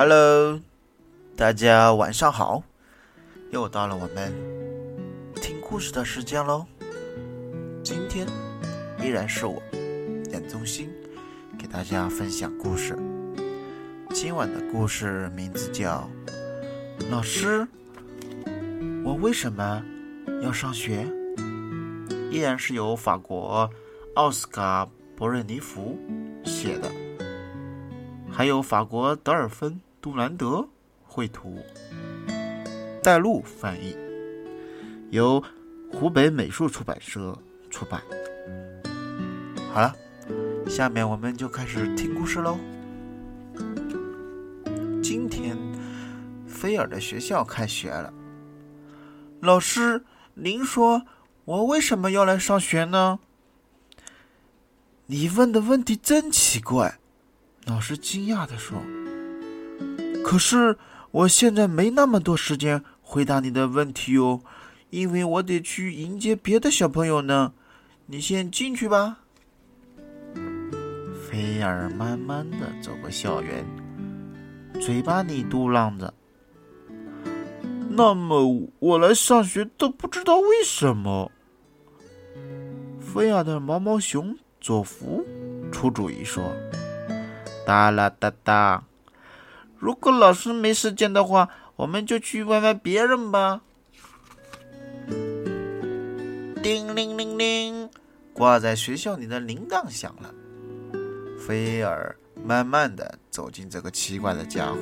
Hello，大家晚上好，又到了我们听故事的时间喽。今天依然是我严宗新给大家分享故事。今晚的故事名字叫《老师，我为什么要上学》，依然是由法国奥斯卡·博瑞尼福写的，还有法国德尔芬。杜兰德绘图，带路翻译，由湖北美术出版社出版。好了，下面我们就开始听故事喽。今天菲尔的学校开学了，老师，您说我为什么要来上学呢？你问的问题真奇怪，老师惊讶的说。可是我现在没那么多时间回答你的问题哦，因为我得去迎接别的小朋友呢。你先进去吧。菲尔慢慢的走过校园，嘴巴里嘟囔着：“那么我来上学都不知道为什么。”菲尔的毛毛熊佐福出主意说：“哒啦哒哒。”如果老师没时间的话，我们就去问问别人吧。叮铃铃铃，挂在学校里的铃铛响了。菲尔慢慢的走进这个奇怪的家伙。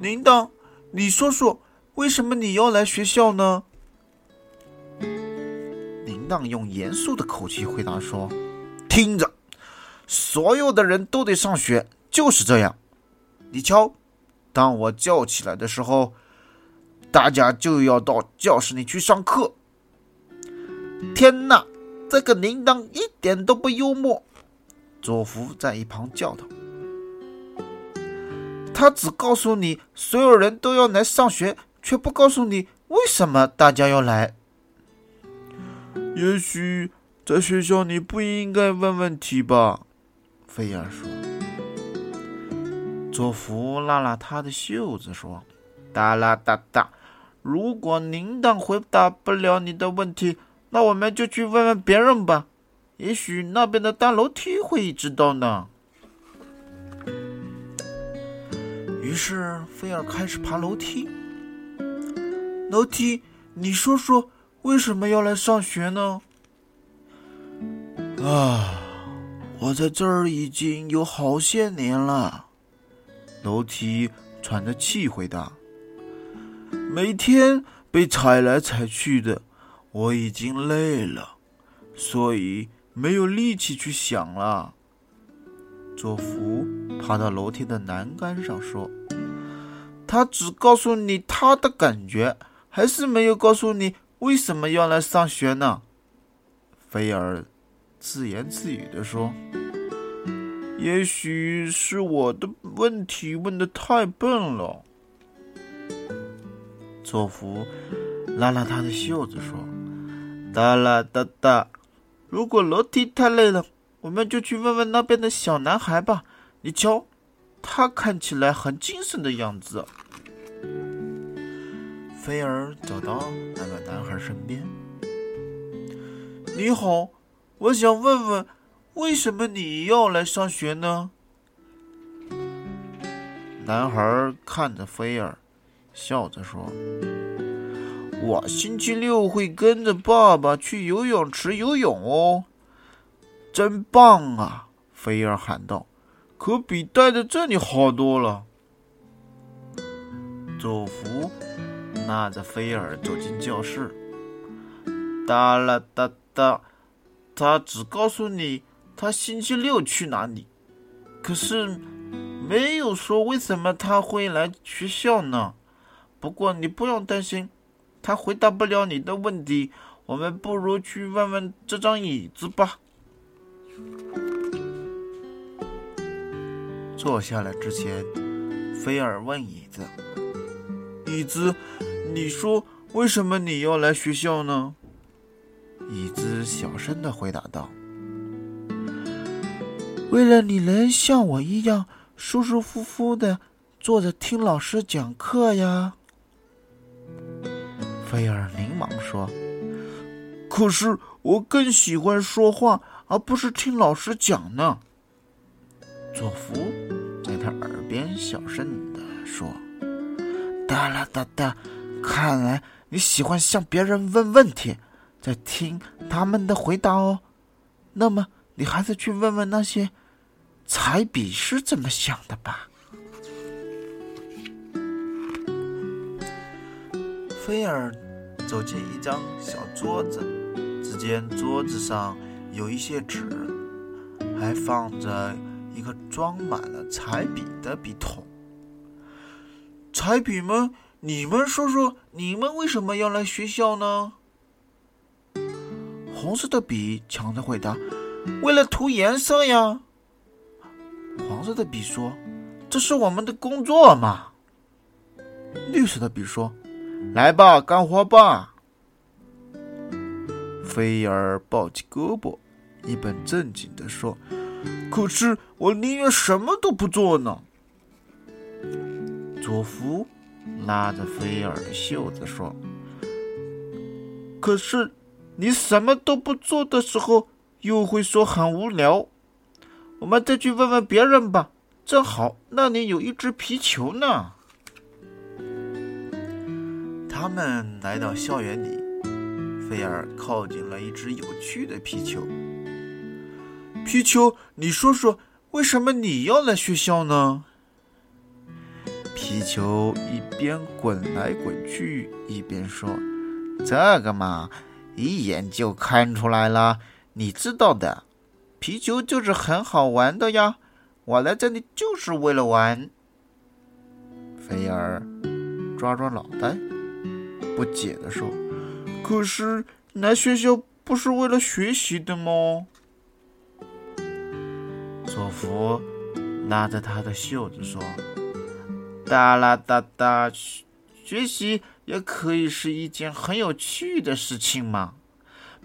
铃铛，你说说，为什么你要来学校呢？铃铛用严肃的口气回答说：“听着，所有的人都得上学，就是这样。”你瞧，当我叫起来的时候，大家就要到教室里去上课。天哪，这个铃铛一点都不幽默！佐夫在一旁叫道：“他只告诉你所有人都要来上学，却不告诉你为什么大家要来。也许在学校你不应该问问题吧？”菲尔说。佐夫拉拉他的袖子说：“哒啦哒哒，如果铃铛回答不了你的问题，那我们就去问问别人吧。也许那边的大楼梯会知道呢。”于是菲尔开始爬楼梯。楼梯，你说说，为什么要来上学呢？啊，我在这儿已经有好些年了。楼梯喘着气回答：“每天被踩来踩去的，我已经累了，所以没有力气去想了。”佐夫爬到楼梯的栏杆上说：“他只告诉你他的感觉，还是没有告诉你为什么要来上学呢？”菲尔自言自语地说。也许是我的问题问的太笨了。佐夫拉拉他的袖子说：“哒啦哒哒，如果楼梯太累了，我们就去问问那边的小男孩吧。你瞧，他看起来很精神的样子。”菲儿走到那个男孩身边：“你好，我想问问。”为什么你要来上学呢？男孩看着菲尔，笑着说：“我星期六会跟着爸爸去游泳池游泳哦，真棒啊！”菲尔喊道：“可比待在这里好多了。”佐福拉着菲尔走进教室，哒啦哒哒，他只告诉你。他星期六去哪里？可是没有说为什么他会来学校呢？不过你不用担心，他回答不了你的问题。我们不如去问问这张椅子吧。坐下来之前，菲尔问椅子：“椅子，你说为什么你要来学校呢？”椅子小声的回答道。为了你能像我一样舒舒服服的坐着听老师讲课呀。菲尔连忙说：“可是我更喜欢说话，而不是听老师讲呢。”佐夫在他耳边小声的说：“哒啦哒哒，看来你喜欢向别人问问题，在听他们的回答哦。那么，你还是去问问那些。”彩笔是怎么想的吧？菲尔走进一张小桌子，只见桌子上有一些纸，还放着一个装满了彩笔的笔筒。彩笔们，你们说说，你们为什么要来学校呢？红色的笔抢着回答：“为了涂颜色呀。”黄色的笔说：“这是我们的工作嘛。”绿色的笔说：“来吧，干活吧。”菲尔抱起胳膊，一本正经的说：“可是我宁愿什么都不做呢。”佐夫拉着菲尔的袖子说：“可是你什么都不做的时候，又会说很无聊。”我们再去问问别人吧。正好那里有一只皮球呢。他们来到校园里，菲尔靠近了一只有趣的皮球。皮球，你说说，为什么你要来学校呢？皮球一边滚来滚去，一边说：“这个嘛，一眼就看出来了，你知道的。”皮球就是很好玩的呀，我来这里就是为了玩。菲尔抓抓脑袋，不解地说：“可是来学校不是为了学习的吗？”佐夫拉着他的袖子说：“哒啦哒哒，学习也可以是一件很有趣的事情嘛。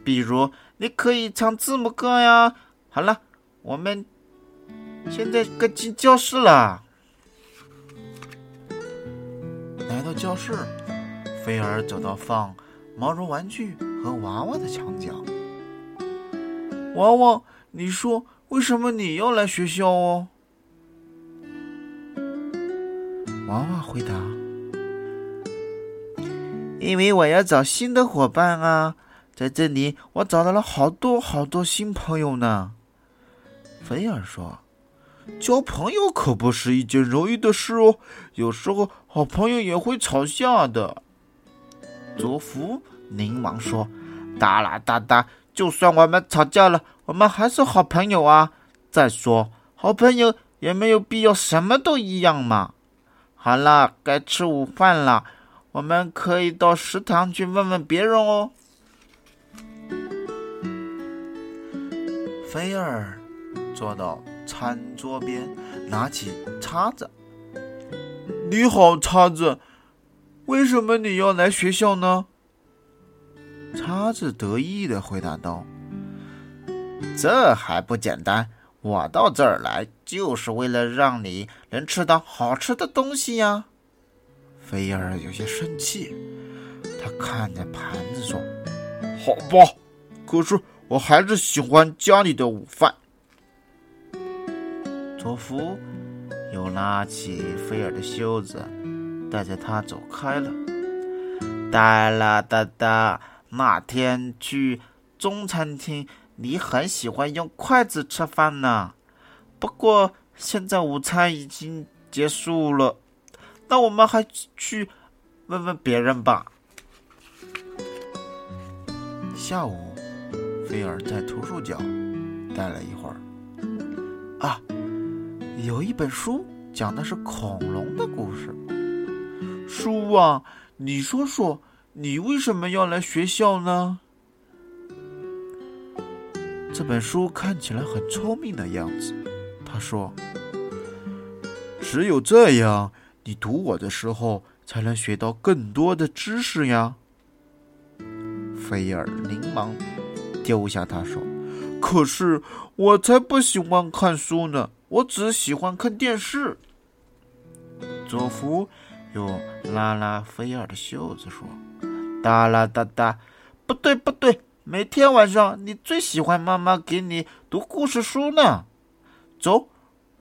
比如，你可以唱字母歌呀。”好了，我们现在该进教室了。来到教室，菲尔走到放毛绒玩具和娃娃的墙角。娃娃，你说为什么你要来学校哦？娃娃回答：“因为我要找新的伙伴啊，在这里我找到了好多好多新朋友呢。”菲尔说：“交朋友可不是一件容易的事哦，有时候好朋友也会吵架的。”佐夫连忙说：“哒啦哒哒，就算我们吵架了，我们还是好朋友啊！再说，好朋友也没有必要什么都一样嘛。”好了，该吃午饭了，我们可以到食堂去问问别人哦。菲尔。坐到餐桌边，拿起叉子。你好，叉子，为什么你要来学校呢？叉子得意的回答道：“这还不简单，我到这儿来就是为了让你能吃到好吃的东西呀。”菲尔有些生气，他看着盘子说：“好吧，可是我还是喜欢家里的午饭。”托夫又拉起菲尔的袖子，带着他走开了。哒啦哒哒，那天去中餐厅，你很喜欢用筷子吃饭呢。不过现在午餐已经结束了，那我们还去问问别人吧。下午，菲尔在图书角待了一会儿。啊！有一本书讲的是恐龙的故事。书啊，你说说，你为什么要来学校呢？这本书看起来很聪明的样子。他说：“只有这样，你读我的时候才能学到更多的知识呀。”菲尔连忙丢下他说：“可是我才不喜欢看书呢。”我只喜欢看电视。佐夫又拉拉菲尔的袖子说：“哒啦哒哒，不对不对，每天晚上你最喜欢妈妈给你读故事书呢。走，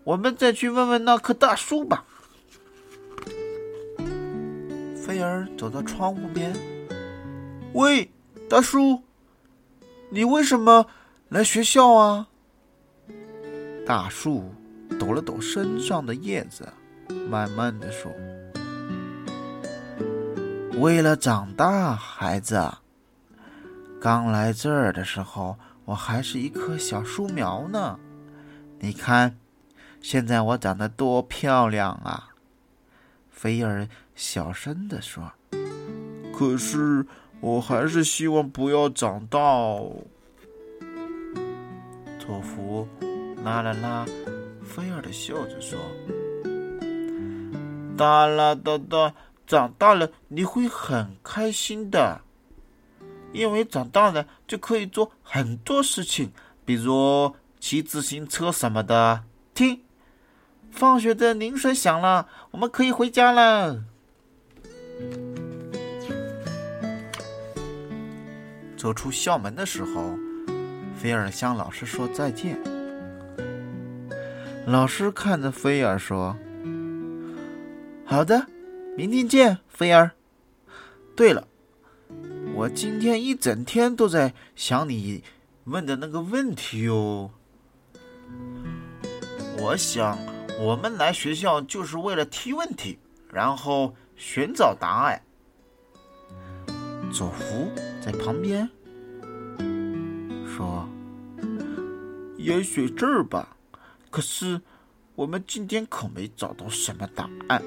我们再去问问那棵大树吧。”菲尔走到窗户边，喂，大叔，你为什么来学校啊？大树抖了抖身上的叶子。慢慢的说：“为了长大，孩子。刚来这儿的时候，我还是一棵小树苗呢。你看，现在我长得多漂亮啊！”菲尔小声的说：“可是，我还是希望不要长大。”托福拉了拉菲尔的袖子说。哒啦哒哒，长大了你会很开心的，因为长大了就可以做很多事情，比如骑自行车什么的。听，放学的铃声响了，我们可以回家了。走出校门的时候，菲尔向老师说再见。老师看着菲尔说。好的，明天见，菲儿。对了，我今天一整天都在想你问的那个问题哟。我想，我们来学校就是为了提问题，然后寻找答案。佐夫在旁边说：“也许这儿吧，可是我们今天可没找到什么答案。”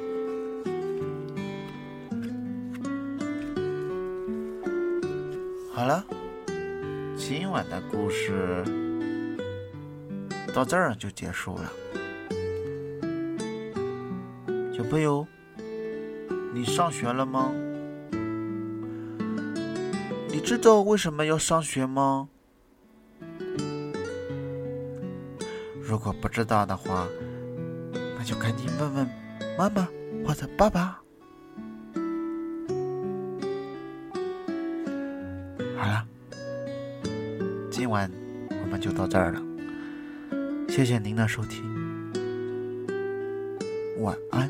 好了，今晚的故事到这儿就结束了。小朋友，你上学了吗？你知道为什么要上学吗？如果不知道的话，那就赶紧问问妈妈或者爸爸。好了今晚我们就到这儿了，谢谢您的收听，晚安，